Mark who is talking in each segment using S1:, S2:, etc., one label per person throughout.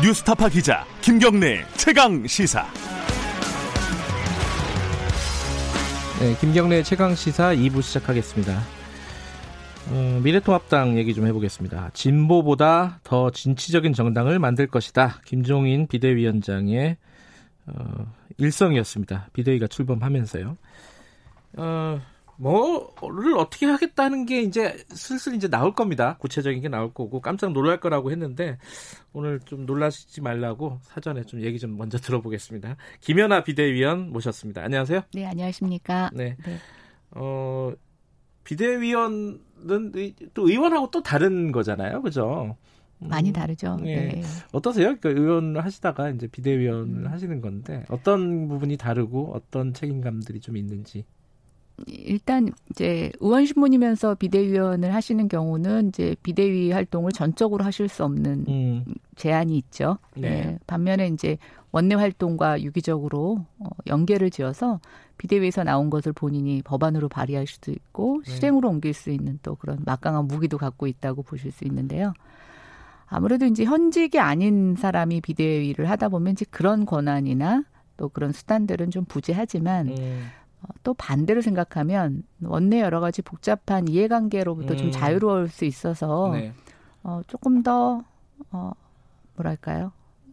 S1: 뉴스타파 기자 김경래 최강 시사.
S2: 네, 김경래 최강 시사 2부 시작하겠습니다. 어, 미래통합당 얘기 좀 해보겠습니다. 진보보다 더 진취적인 정당을 만들 것이다. 김종인 비대위원장의 어, 일성이었습니다. 비대위가 출범하면서요. 어, 뭐를 어떻게 하겠다는 게 이제 슬슬 이제 나올 겁니다. 구체적인 게 나올 거고 깜짝 놀랄 거라고 했는데 오늘 좀 놀라시지 말라고 사전에 좀 얘기 좀 먼저 들어보겠습니다. 김연아 비대위원 모셨습니다. 안녕하세요.
S3: 네, 안녕하십니까.
S2: 네. 네. 어, 비대위원은 또 의원하고 또 다른 거잖아요. 그죠?
S3: 많이 다르죠. 네.
S2: 네. 어떠세요? 그러니까 의원을 하시다가 이제 비대위원을 음. 하시는 건데 어떤 부분이 다르고 어떤 책임감들이 좀 있는지.
S3: 일단 이제 의원 신분이면서 비대위원을 하시는 경우는 이제 비대위 활동을 전적으로 하실 수 없는 음. 제한이 있죠. 네. 네. 반면에 이제 원내 활동과 유기적으로 어, 연계를 지어서 비대위에서 나온 것을 본인이 법안으로 발의할 수도 있고 네. 실행으로 옮길 수 있는 또 그런 막강한 무기도 갖고 있다고 보실 수 있는데요. 아무래도 이제 현직이 아닌 사람이 비대위를 하다 보면 이제 그런 권한이나 또 그런 수단들은 좀 부재하지만 음. 어, 또 반대로 생각하면 원내 여러 가지 복잡한 이해관계로부터 음. 좀 자유로울 수 있어서 네. 어, 조금 더 어, 뭐랄까요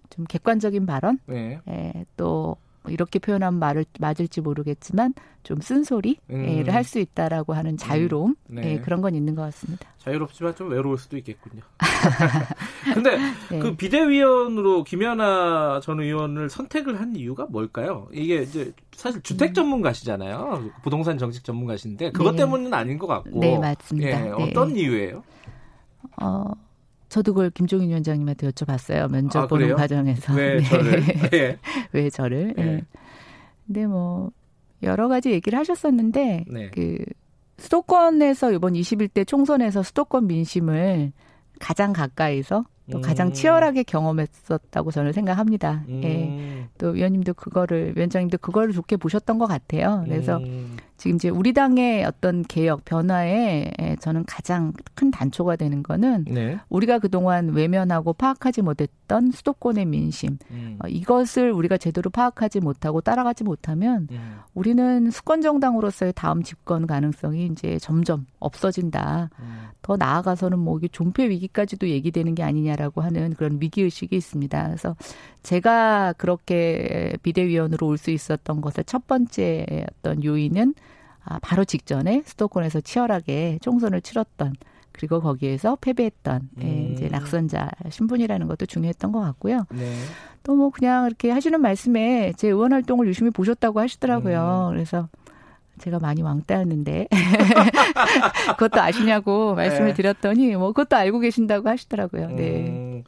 S3: 좀 객관적인 발언, 네. 예, 또 이렇게 표현하면 말을 맞을지 모르겠지만 좀 쓴소리를 음. 할수 있다라고 하는 자유로움 음. 네. 예, 그런 건 있는 것 같습니다.
S2: 자유롭지만 좀 외로울 수도 있겠군요. 근데 네. 그 비대위원으로 김연아 전 의원을 선택을 한 이유가 뭘까요? 이게 이제 사실 주택 음. 전문가시잖아요. 부동산 정책 전문가신데 그것 네. 때문은 아닌 것 같고.
S3: 네 맞습니다. 예,
S2: 네. 어떤 이유예요?
S3: 어 저도 그걸 김종인 위원장님한테 여쭤봤어요. 면접 아, 보는 과정에서.
S2: 왜 네. 저를? 네.
S3: 왜 저를? 네. 네. 근데 뭐 여러 가지 얘기를 하셨었는데 네. 그 수도권에서 이번 21대 총선에서 수도권 민심을 가장 가까이서 또 가장 음. 치열하게 경험했었다고 저는 생각합니다. 음. 예. 또 위원님도 그거를 위원장님도 그거를 좋게 보셨던 것 같아요. 그래서 음. 지금 이제 우리 당의 어떤 개혁 변화에 저는 가장 큰 단초가 되는 거는 네. 우리가 그동안 외면하고 파악하지 못했던 수도권의 민심 음. 어, 이것을 우리가 제대로 파악하지 못하고 따라가지 못하면 음. 우리는 수권 정당으로서의 다음 집권 가능성이 이제 점점 없어진다. 음. 더 나아가서는 뭐 이게 존폐 위기까지도 얘기되는 게 아니냐라고 하는 그런 위기 의식이 있습니다. 그래서 제가 그렇게 비대위원으로 올 수 있었던 것의 첫 번째 어떤 요인은 아, 바로 직전에 수도권에서 치열하게 총선을 치렀던 그리고 거기에서 패배했던 예, 음. 예, 이제 낙선자 신분이라는 것도 중요했던 것 같고요. 네. 또뭐 그냥 이렇게 하시는 말씀에 제 의원 활동을 유심히 보셨다고 하시더라고요. 음. 그래서 제가 많이 왕따였는데 그것도 아시냐고 말씀을 네. 드렸더니 뭐 그것도 알고 계신다고 하시더라고요. 네. 음,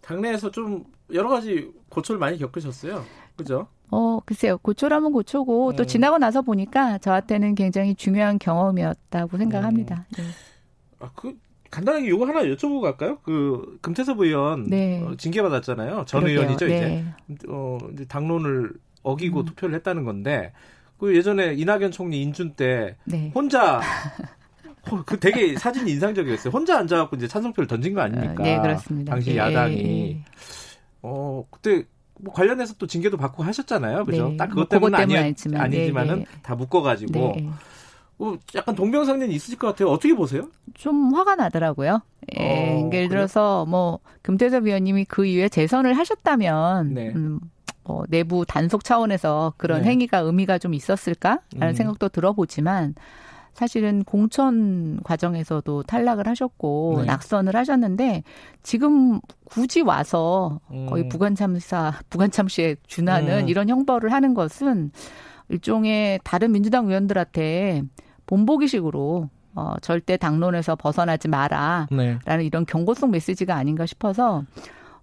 S2: 당내에서 좀 여러 가지 고초를 많이 겪으셨어요. 그죠?
S3: 어, 글쎄요. 고초라면 고초고 음. 또 지나고 나서 보니까 저한테는 굉장히 중요한 경험이었다고 생각합니다. 음. 네.
S2: 아, 그 간단하게 이거 하나 여쭤보고 갈까요? 그 금태섭 의원 네. 어, 징계 받았잖아요. 전 그러게요. 의원이죠 네. 이제. 어, 이제 당론을 어기고 음. 투표를 했다는 건데 그 예전에 이낙연 총리 인준 때 네. 혼자 그 되게 사진이 인상적이었어요. 혼자 앉아갖고 이제 찬성표를 던진 거 아닙니까?
S3: 네, 그렇습니다.
S2: 당시
S3: 예,
S2: 야당이. 예. 어, 그때 뭐 관련해서 또 징계도 받고 하셨잖아요. 그죠?
S3: 네.
S2: 딱 그것 뭐 때문은 아니, 아니지만, 아니지만은 네, 네. 다 묶어가지고. 네. 어, 약간 동병상련이 있으실 것 같아요. 어떻게 보세요?
S3: 좀 화가 나더라고요. 예, 어, 예를 들어서 뭐 금태섭 위원님이 그 이후에 재선을 하셨다면 네. 음, 뭐 내부 단속 차원에서 그런 네. 행위가 의미가 좀 있었을까라는 음. 생각도 들어보지만 사실은 공천 과정에서도 탈락을 하셨고 네. 낙선을 하셨는데 지금 굳이 와서 음. 거의 부관참사 부관참시에 준하는 음. 이런 형벌을 하는 것은 일종의 다른 민주당 의원들한테 본보기식으로 어, 절대 당론에서 벗어나지 마라. 네. 라는 이런 경고성 메시지가 아닌가 싶어서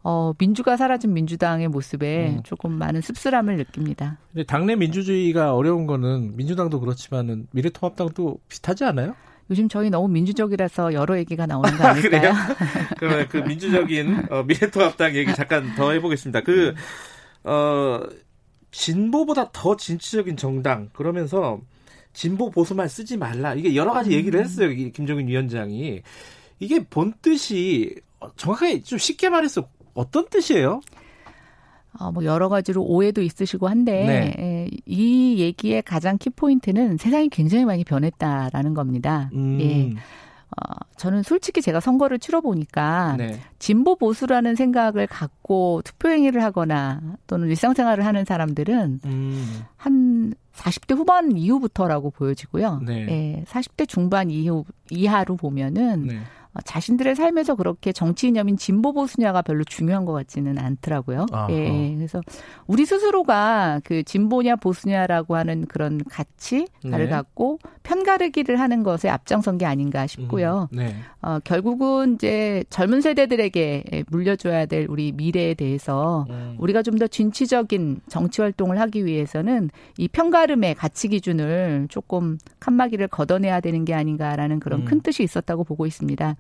S3: 어, 민주가 사라진 민주당의 모습에 음. 조금 많은 씁쓸함을 느낍니다.
S2: 근데 당내 민주주의가 어려운 거는 민주당도 그렇지만은 미래통합당도 비슷하지 않아요?
S3: 요즘 저희 너무 민주적이라서 여러 얘기가 나오는 거 아닐까요?
S2: 그러면 그 민주적인 어, 미래통합당 얘기 잠깐 더 해보겠습니다. 그 어, 진보보다 더 진취적인 정당 그러면서 진보 보수만 쓰지 말라 이게 여러 가지 얘기를 음. 했어요. 김정인 위원장이 이게 본 뜻이 정확하게 좀 쉽게 말해서 어떤 뜻이에요?
S3: 어, 뭐 여러 가지로 오해도 있으시고 한데 네. 에, 이 얘기의 가장 키 포인트는 세상이 굉장히 많이 변했다라는 겁니다. 음. 예. 어, 저는 솔직히 제가 선거를 치러 보니까 네. 진보 보수라는 생각을 갖고 투표 행위를 하거나 또는 일상생활을 하는 사람들은 음. 한 40대 후반 이후부터라고 보여지고요. 네. 예, 40대 중반 이후 이하로 보면은 네. 어, 자신들의 삶에서 그렇게 정치 이념인 진보 보수냐가 별로 중요한 것 같지는 않더라고요. 아하. 예, 그래서 우리 스스로가 그 진보냐 보수냐라고 하는 그런 가치를 네. 갖고 편가르기를 하는 것에 앞장선 게 아닌가 싶고요. 음, 네. 어, 결국은 이제 젊은 세대들에게 물려줘야 될 우리 미래에 대해서 음. 우리가 좀 더 진취적인 정치 활동을 하기 위해서는 이 편가름의 가치 기준을 조금 칸막이를 걷어내야 되는 게 아닌가라는 그런 음. 큰 뜻이 있었다고 보고 있습니다.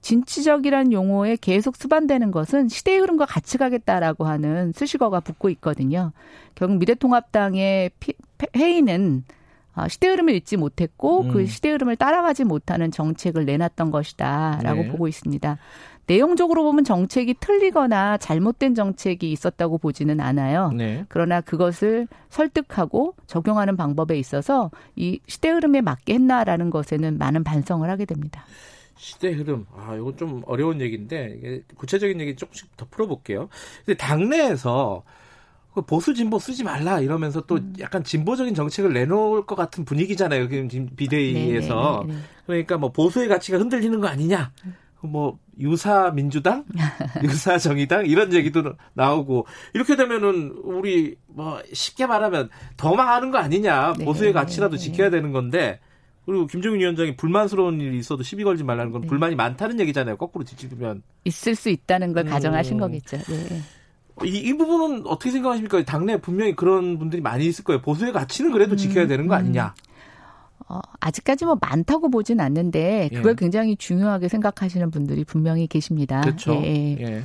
S3: 진취적이란 용어에 계속 수반되는 것은 시대의 흐름과 같이 가겠다라고 하는 수식어가 붙고 있거든요. 결국 미래통합당의 피, 회의는 아, 시대 흐름을 읽지 못했고 음. 그 시대 흐름을 따라가지 못하는 정책을 내놨던 것이다라고 네. 보고 있습니다. 내용적으로 보면 정책이 틀리거나 잘못된 정책이 있었다고 보지는 않아요. 네. 그러나 그것을 설득하고 적용하는 방법에 있어서 이 시대 흐름에 맞게 했나라는 것에는 많은 반성을 하게 됩니다.
S2: 시대 흐름. 아, 이건 좀 어려운 얘기인데 이게 구체적인 얘기 조금씩 더 풀어볼게요. 근데 당내에서 그 보수 진보 쓰지 말라 이러면서 또 음. 약간 진보적인 정책을 내놓을 것 같은 분위기잖아요. 지금 비대위에서 네네 네네. 그러니까 뭐 보수의 가치가 흔들리는 거 아니냐. 뭐 유사 민주당, 유사 정의당 이런 얘기도 나오고 이렇게 되면은 우리 뭐 쉽게 말하면 더 망하는 거 아니냐. 보수의 가치라도 지켜야 되는 건데 그리고 김정인 위원장이 불만스러운 일이 있어도 시비 걸지 말라는 건 네. 불만이 많다는 얘기잖아요. 거꾸로 뒤집으면
S3: 있을 수 있다는 걸 음. 가정하신 거겠죠. 네.
S2: 이, 이 부분은 어떻게 생각하십니까? 당내 분명히 그런 분들이 많이 있을 거예요. 보수의 가치는 그래도 음, 지켜야 되는 거 아니냐?
S3: 어, 아직까지 뭐 많다고 보진 않는데 그걸 예. 굉장히 중요하게 생각하시는 분들이 분명히 계십니다.
S2: 그렇죠. 예. 예.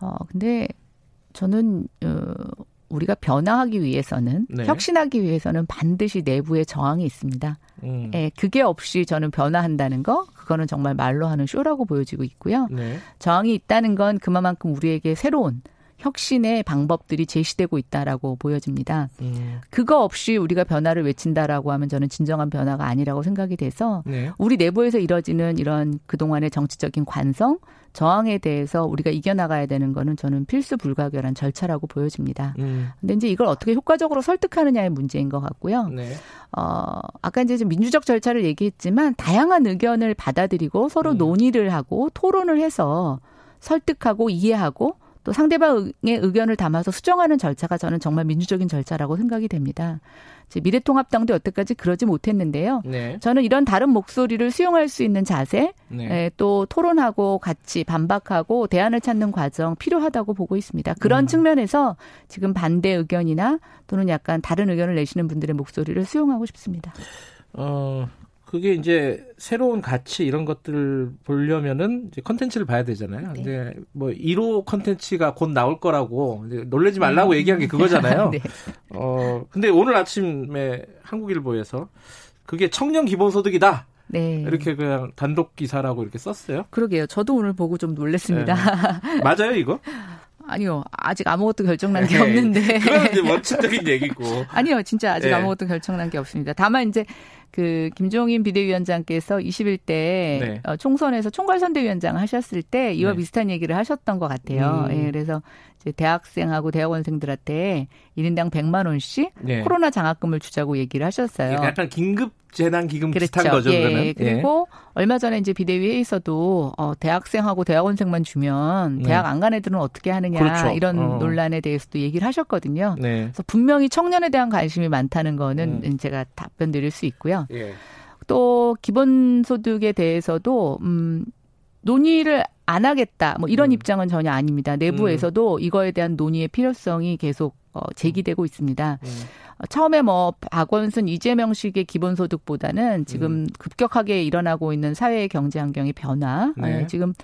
S3: 어, 근데 저는 어, 우리가 변화하기 위해서는 네. 혁신하기 위해서는 반드시 내부에 저항이 있습니다. 음. 예, 그게 없이 저는 변화한다는 거 그거는 정말 말로 하는 쇼라고 보여지고 있고요. 네. 저항이 있다는 건 그만큼 우리에게 새로운 혁신의 방법들이 제시되고 있다라고 보여집니다. 음. 그거 없이 우리가 변화를 외친다라고 하면 저는 진정한 변화가 아니라고 생각이 돼서 네. 우리 내부에서 이뤄지는 이런 그동안의 정치적인 관성, 저항에 대해서 우리가 이겨나가야 되는 거는 저는 필수 불가결한 절차라고 보여집니다. 음. 근데 이제 이걸 어떻게 효과적으로 설득하느냐의 문제인 것 같고요. 네. 어, 아까 이제 좀 민주적 절차를 얘기했지만 다양한 의견을 받아들이고 서로 음. 논의를 하고 토론을 해서 설득하고 이해하고 또 상대방의 의견을 담아서 수정하는 절차가 저는 정말 민주적인 절차라고 생각이 됩니다. 미래통합당도 여태까지 그러지 못했는데요. 네. 저는 이런 다른 목소리를 수용할 수 있는 자세, 네. 에, 또 토론하고 같이 반박하고 대안을 찾는 과정 필요하다고 보고 있습니다. 그런 음. 측면에서 지금 반대 의견이나 또는 약간 다른 의견을 내시는 분들의 목소리를 수용하고 싶습니다.
S2: 어, 그게 이제 새로운 가치 이런 것들을 보려면은 이제 컨텐츠를 봐야 되잖아요. 네. 근데 뭐 1호 컨텐츠가 곧 나올 거라고 이제 놀래지 말라고 음. 얘기한 게 그거잖아요. 네. 어 근데 오늘 아침에 한국일보에서 그게 청년 기본소득이다. 네. 이렇게 그냥 단독 기사라고 이렇게 썼어요.
S3: 그러게요. 저도 오늘 보고 좀 놀랐습니다.
S2: 네. 맞아요, 이거?
S3: 아니요. 아직 아무것도 결정난 게 네. 없는데.
S2: 그건 이제 원칙적인 얘기고.
S3: 아니요. 진짜 아직 네. 아무것도 결정난 게 없습니다. 다만 이제 그 김종인 비대위원장께서 21대 네. 어, 총선에서 총괄선대위원장 하셨을 때 이와 네. 비슷한 얘기를 하셨던 것 같아요. 음. 예, 그래서 이제 대학생하고 대학원생들한테 1인당 100만 원씩 네. 코로나 장학금을 주자고 얘기를 하셨어요.
S2: 약간 긴급 재난기금 그렇죠. 비슷한 거죠. 예, 그러면.
S3: 그리고 예. 얼마 전에 이제 비대위에서도 어, 대학생하고 대학원생만 주면 네. 대학 안 간 애들은 어떻게 하느냐 그렇죠. 이런 어. 논란에 대해서도 얘기를 하셨거든요. 네. 그래서 분명히 청년에 대한 관심이 많다는 거는 음. 제가 답변 드릴 수 있고요. 예. 또 기본소득에 대해서도 음 논의를 안 하겠다. 뭐 이런 음. 입장은 전혀 아닙니다. 내부에서도 음. 이거에 대한 논의의 필요성이 계속 어, 제기되고 있습니다. 음. 처음에 뭐 박원순 이재명식의 기본소득보다는 지금 음. 급격하게 일어나고 있는 사회의 경제 환경의 변화, 네. 네. 지금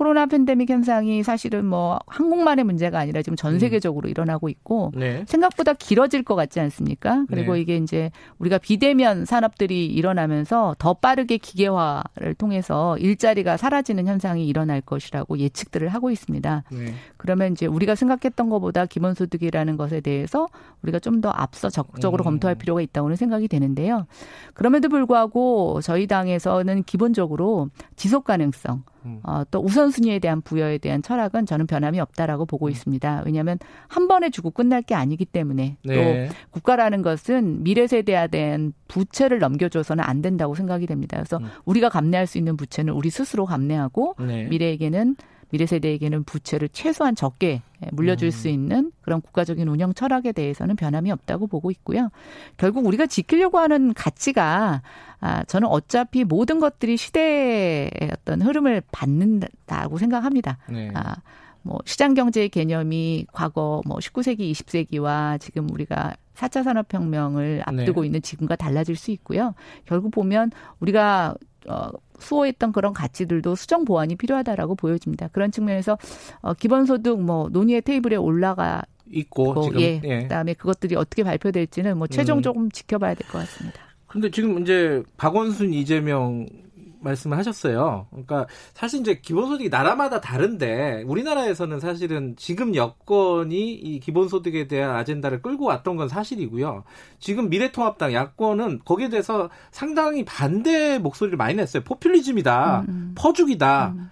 S3: 코로나 팬데믹 현상이 사실은 뭐 한국만의 문제가 아니라 지금 전 음. 세계적으로 음. 일어나고 있고 네. 생각보다 길어질 것 같지 않습니까? 그리고 네. 이게 이제 우리가 비대면 산업들이 일어나면서 더 빠르게 기계화를 통해서 일자리가 사라지는 현상이 일어날 것이라고 예측들을 하고 있습니다. 네. 그러면 이제 우리가 생각했던 것보다 기본소득이라는 것에 대해서 우리가 좀 더 앞서 적극적으로 음. 검토할 필요가 있다고는 생각이 되는데요. 그럼에도 불구하고 저희 당에서는 기본적으로 지속 가능성 음. 어, 또 우선순위에 대한 부여에 대한 철학은 저는 변함이 없다라고 보고 음. 있습니다. 왜냐하면 한 번에 주고 끝날 게 아니기 때문에 네. 또 국가라는 것은 미래 세대에 대한 부채를 넘겨줘서는 안 된다고 생각이 됩니다. 그래서 음. 우리가 감내할 수 있는 부채는 우리 스스로 감내하고 네. 미래에게는 미래 세대에게는 부채를 최소한 적게 물려줄 음. 수 있는 그런 국가적인 운영 철학에 대해서는 변함이 없다고 보고 있고요. 결국 우리가 지키려고 하는 가치가 아, 저는 어차피 모든 것들이 시대의 어떤 흐름을 받는다고 생각합니다. 네. 아, 뭐 시장 경제의 개념이 과거 뭐 19세기, 20세기와 지금 우리가 4차 산업혁명을 앞두고 네. 있는 지금과 달라질 수 있고요. 결국 보면 우리가 어, 수호했던 그런 가치들도 수정 보완이 필요하다라고 보여집니다. 그런 측면에서 어, 기본소득 뭐 논의의 테이블에 올라가 있고 지금 예, 예. 그다음에 그것들이 어떻게 발표될지는 뭐 최종 음. 조금 지켜봐야 될 것 같습니다.
S2: 근데 지금 이제 박원순 이재명 말씀을 하셨어요. 그러니까 사실 이제 기본소득이 나라마다 다른데 우리나라에서는 사실은 지금 여권이 이 기본소득에 대한 아젠다를 끌고 왔던 건 사실이고요. 지금 미래통합당 야권은 거기에 대해서 상당히 반대 목소리를 많이 냈어요. 포퓰리즘이다, 음, 음. 퍼주기다. 음.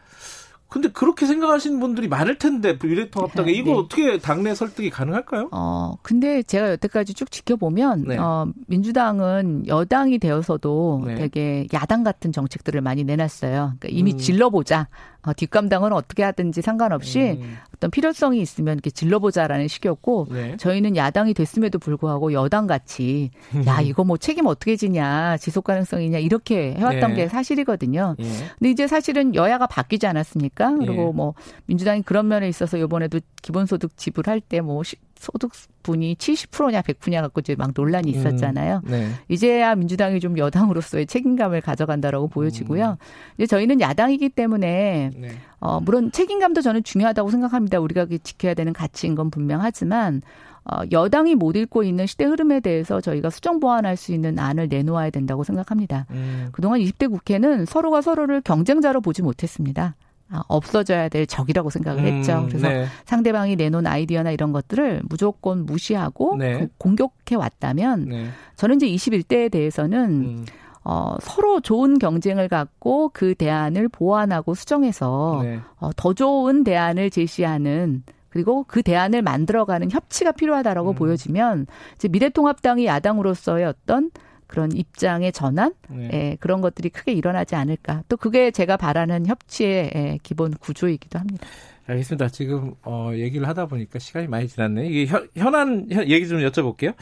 S2: 근데 그렇게 생각하시는 분들이 많을 텐데 미래통합당에 이거 네. 어떻게 당내 설득이 가능할까요?
S3: 어 근데 제가 여태까지 쭉 지켜보면 네. 어 민주당은 여당이 되어서도 네. 되게 야당 같은 정책들을 많이 내놨어요. 그러니까 이미 음. 질러보자. 어, 뒷감당은 어떻게 하든지 상관없이 음. 어떤 필요성이 있으면 이렇게 질러보자라는 식이었고 네. 저희는 야당이 됐음에도 불구하고 여당 같이 야 이거 뭐 책임 어떻게 지냐 지속 가능성이냐 이렇게 해왔던 네. 게 사실이거든요. 예. 근데 이제 사실은 여야가 바뀌지 않았습니까? 그리고 예. 뭐 민주당이 그런 면에 있어서 이번에도 기본소득 지불할 때 뭐 소득분이 70%냐 100%냐 갖고 이제 막 논란이 음, 있었잖아요. 음, 네. 이제야 민주당이 좀 여당으로서의 책임감을 가져간다라고 보여지고요. 음. 이제 저희는 야당이기 때문에 네. 어 물론 책임감도 저는 중요하다고 생각합니다. 우리가 지켜야 되는 가치인 건 분명하지만 어, 여당이 못 읽고 있는 시대 흐름에 대해서 저희가 수정 보완할 수 있는 안을 내놓아야 된다고 생각합니다. 음. 그동안 20대 국회는 서로가 서로를 경쟁자로 보지 못했습니다. 아, 없어져야 될 적이라고 생각을 했죠. 음, 그래서 네. 상대방이 내놓은 아이디어나 이런 것들을 무조건 무시하고 네. 공격해 왔다면 네. 저는 이제 21대에 대해서는 음. 어, 서로 좋은 경쟁을 갖고 그 대안을 보완하고 수정해서 네. 어, 더 좋은 대안을 제시하는 그리고 그 대안을 만들어가는 협치가 필요하다라고 음. 보여지면 이제 미래통합당이 야당으로서의 어떤 그런 입장의 전환, 네. 예, 그런 것들이 크게 일어나지 않을까. 또 그게 제가 바라는 협치의 예, 기본 구조이기도 합니다.
S2: 알겠습니다. 지금 어, 얘기를 하다 보니까 시간이 많이 지났네요. 이게 현, 현안 얘기 좀 여쭤볼게요.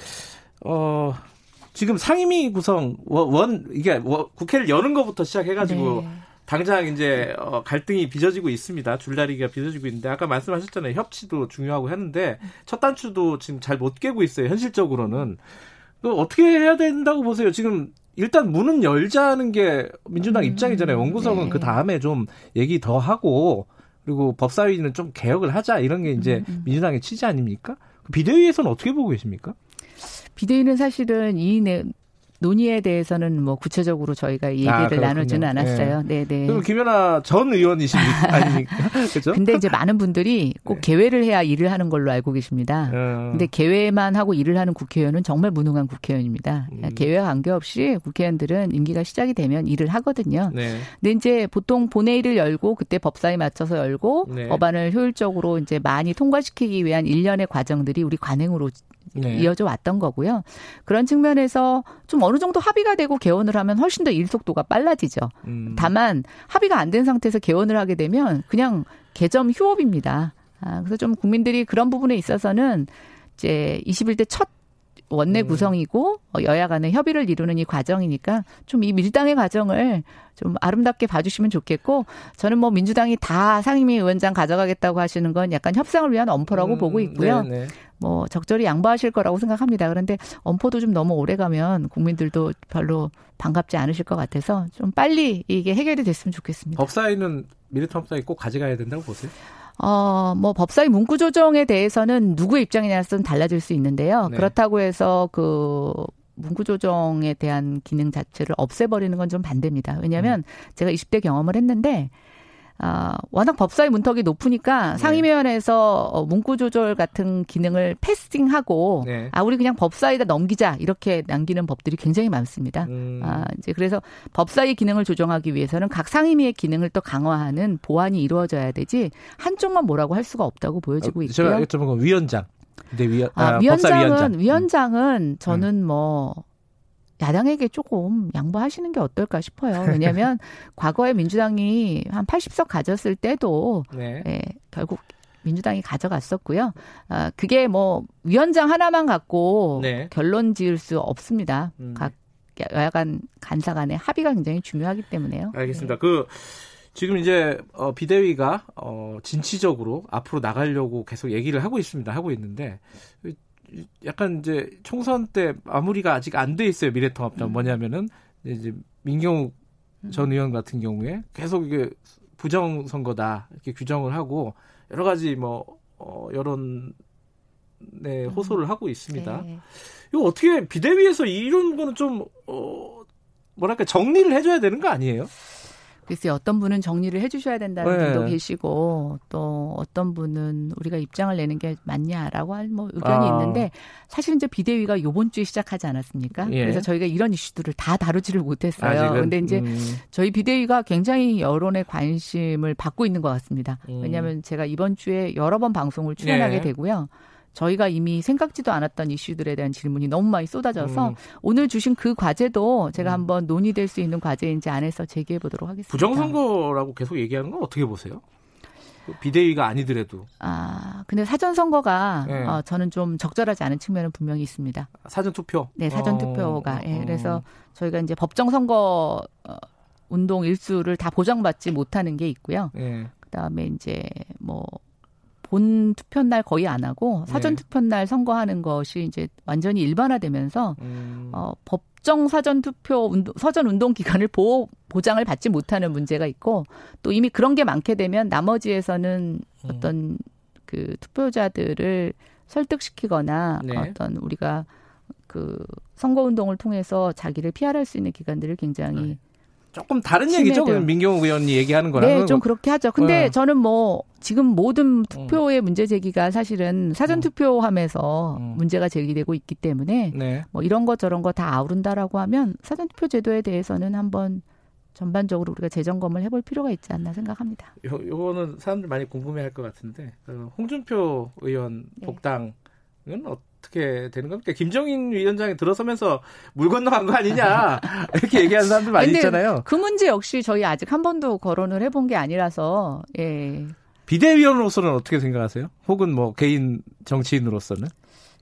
S2: 어, 지금 상임위 구성 원, 원 이게 국회를 여는 것부터 시작해가지고 네. 당장 이제 어, 갈등이 빚어지고 있습니다. 줄다리기가 빚어지고 있는데 아까 말씀하셨잖아요. 협치도 중요하고 했는데 첫 단추도 지금 잘 못 깨고 있어요. 현실적으로는. 그 어떻게 해야 된다고 보세요? 지금 일단 문은 열자는 게 민주당 음, 입장이잖아요. 원구성은 네. 그 다음에 좀 얘기 더 하고 그리고 법사위는 좀 개혁을 하자 이런 게 이제 음, 음. 민주당의 취지 아닙니까? 비대위에서는 어떻게 보고 계십니까?
S3: 비대위는 사실은 이 논의에 대해서는 뭐 구체적으로 저희가 얘기를 아, 나누지는 않았어요. 네, 네.
S2: 그럼 김연아 전 의원이십니까? 아닙니까? 그죠?
S3: 근데 이제 많은 분들이 꼭 네. 개회를 해야 일을 하는 걸로 알고 계십니다. 어. 근데 개회만 하고 일을 하는 국회의원은 정말 무능한 국회의원입니다. 음. 개회와 관계없이 국회의원들은 임기가 시작이 되면 일을 하거든요. 네. 근데 이제 보통 본회의를 열고 그때 법사에 맞춰서 열고 네. 법안을 효율적으로 이제 많이 통과시키기 위한 일련의 과정들이 우리 관행으로 네. 이어져 왔던 거고요. 그런 측면에서 좀 어느 정도 합의가 되고 개원을 하면 훨씬 더 일 속도가 빨라지죠. 음. 다만 합의가 안 된 상태에서 개원을 하게 되면 그냥 개점 휴업입니다. 아, 그래서 좀 국민들이 그런 부분에 있어서는 이제 21대 첫 원내 음. 구성이고 어, 여야 간의 협의를 이루는 이 과정이니까 좀 이 밀당의 과정을 좀 아름답게 봐주시면 좋겠고 저는 뭐 민주당이 다 상임위 위원장 가져가겠다고 하시는 건 약간 협상을 위한 엄포라고 음, 보고 있고요. 네네. 네. 뭐 적절히 양보하실 거라고 생각합니다. 그런데 엄포도 좀 너무 오래 가면 국민들도 별로 반갑지 않으실 것 같아서 좀 빨리 이게 해결이 됐으면 좋겠습니다.
S2: 법사위는 미래통합당이 꼭 가져가야 된다고 보세요?
S3: 어, 뭐 법사위 문구 조정에 대해서는 누구의 입장이냐는 달라질 수 있는데요. 네. 그렇다고 해서 그 문구 조정에 대한 기능 자체를 없애버리는 건 좀 반대입니다. 왜냐하면 음. 제가 20대 경험을 했는데 아, 워낙 법사위 문턱이 높으니까 네. 상임위원회에서 어, 문구 조절 같은 기능을 패스팅하고 네. 아 우리 그냥 법사위에다 넘기자 이렇게 남기는 법들이 굉장히 많습니다. 음. 아 이제 그래서 법사위 기능을 조정하기 위해서는 각 상임위의 기능을 또 강화하는 보완이 이루어져야 되지 한쪽만 뭐라고 할 수가 없다고 보여지고 어, 있고요.
S2: 제가 여쭤본 위원장.
S3: 근데 위, 아, 아, 위원장은 위원장. 위원장은 저는 음. 뭐 야당에게 조금 양보하시는 게 어떨까 싶어요. 왜냐하면 과거에 민주당이 한 80석 가졌을 때도 네. 예, 결국 민주당이 가져갔었고요. 아, 그게 뭐 위원장 하나만 갖고 네. 결론 지을 수 없습니다. 음. 각 여야간 간사 간의 합의가 굉장히 중요하기 때문에요.
S2: 알겠습니다. 네. 그 지금 이제 어, 비대위가 어, 진취적으로 앞으로 나가려고 계속 얘기를 하고 있습니다. 하고 있는데 약간 이제 총선 때 마무리가 아직 안 돼 있어요. 미래통합당 음. 뭐냐면은 이제 민경욱 음. 전 의원 같은 경우에 계속 이게 부정 선거다 이렇게 규정을 하고 여러 가지 뭐 어, 여론 네, 호소를 음. 하고 있습니다. 네. 이거 어떻게 비대위에서 이런 거는 좀 어, 뭐랄까 정리를 해줘야 되는 거 아니에요?
S3: 글쎄 어떤 분은 정리를 해주셔야 된다는 네. 분도 계시고 또 어떤 분은 우리가 입장을 내는 게 맞냐라고 할뭐 의견이 아. 있는데 사실 이제 비대위가 요번 주에 시작하지 않았습니까? 예. 그래서 저희가 이런 이슈들을 다 다루지를 못했어요. 아직은, 근데 이제 음. 저희 비대위가 굉장히 여론의 관심을 받고 있는 것 같습니다. 음. 왜냐하면 제가 이번 주에 여러 번 방송을 출연하게 예. 되고요. 저희가 이미 생각지도 않았던 이슈들에 대한 질문이 너무 많이 쏟아져서 음. 오늘 주신 그 과제도 제가 음. 한번 논의될 수 있는 과제인지 안에서 제기해 보도록 하겠습니다.
S2: 부정선거라고 계속 얘기하는 건 어떻게 보세요? 그 비대위가 아니더라도.
S3: 아, 근데 사전 선거가 네. 어, 저는 좀 적절하지 않은 측면은 분명히 있습니다.
S2: 사전 투표.
S3: 네, 사전 어. 투표가. 예. 그래서 저희가 이제 법정 선거 어, 운동 일수를 다 보장받지 못하는 게 있고요. 네. 그다음에 이제 뭐 본 투표 날 거의 안 하고 사전 네. 투표 날 선거하는 것이 이제 완전히 일반화되면서 음. 어, 법정 사전 투표 운동, 서전 운동 기간을 보호 보장을 받지 못하는 문제가 있고 또 이미 그런 게 많게 되면 나머지에서는 음. 어떤 그 투표자들을 설득시키거나 네. 어떤 우리가 그 선거 운동을 통해서 자기를 피할할 수 있는 기관들을 굉장히 네.
S2: 조금 다른 얘기죠. 민경욱 의원이 얘기하는 거랑.
S3: 네, 좀 그렇게 하죠. 근데 네. 저는 뭐 지금 모든 투표의 음. 문제 제기가 사실은 사전 음. 투표함에서 음. 문제가 제기되고 있기 때문에 네. 뭐 이런 것 저런 거 다 아우른다라고 하면 사전 투표 제도에 대해서는 한번 전반적으로 우리가 재점검을 해볼 필요가 있지 않나 생각합니다.
S2: 요, 요거는 사람들 많이 궁금해할 것 같은데 그 홍준표 의원 네. 복당 은 어, 어떻게 되는 겁니까? 김정인 위원장이 들어서면서 물 건너간 거 아니냐 이렇게 얘기하는 사람들 많이 있잖아요.
S3: 그 문제 역시 저희 아직 한 번도 거론을 해본 게 아니라서 예.
S2: 비대위원으로서는 어떻게 생각하세요? 혹은 뭐 개인 정치인으로서는?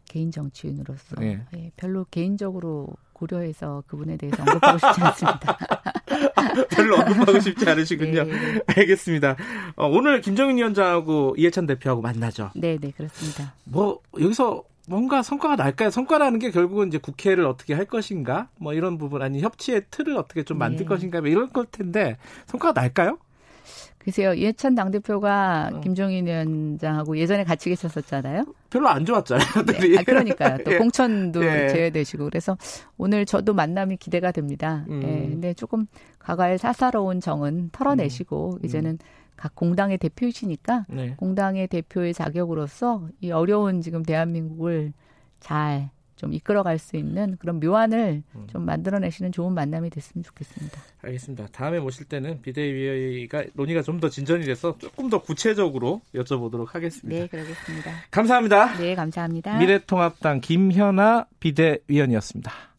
S3: 개인 정치인으로서 예. 예, 별로 개인적으로 고려해서 그분에 대해서 언급하고 싶지 않습니다.
S2: 별로 언급하고 싶지 않으시군요. 네. 알겠습니다. 어, 오늘 김정인 위원장하고 이해찬 대표하고 만나죠.
S3: 네, 네, 그렇습니다.
S2: 뭐 여기서 뭔가 성과가 날까요? 성과라는 게 결국은 이제 국회를 어떻게 할 것인가, 뭐 이런 부분 아니 협치의 틀을 어떻게 좀 만들 네. 것인가, 뭐 이런 걸 텐데 성과가 날까요?
S3: 글쎄요, 이해찬 당대표가 어. 김종인 위원장하고 예전에 같이 계셨었잖아요.
S2: 별로 안 좋았잖아요.
S3: 네. 아, 그러니까요. 또 예. 공천도 예. 제외되시고 그래서 오늘 저도 만남이 기대가 됩니다. 음. 예. 근데 조금 과거의 사사로운 정은 털어내시고 음. 이제는 음. 각 공당의 대표이시니까 네. 공당의 대표의 자격으로서 이 어려운 지금 대한민국을 잘 좀 이끌어갈 수 있는 그런 묘안을 음. 좀 만들어내시는 좋은 만남이 됐으면 좋겠습니다.
S2: 알겠습니다. 다음에 모실 때는 비대위가 논의가 좀 더 진전이 돼서 조금 더 구체적으로 여쭤보도록 하겠습니다.
S3: 네, 그러겠습니다.
S2: 감사합니다.
S3: 네, 감사합니다.
S2: 미래통합당 김현아 비대위원이었습니다.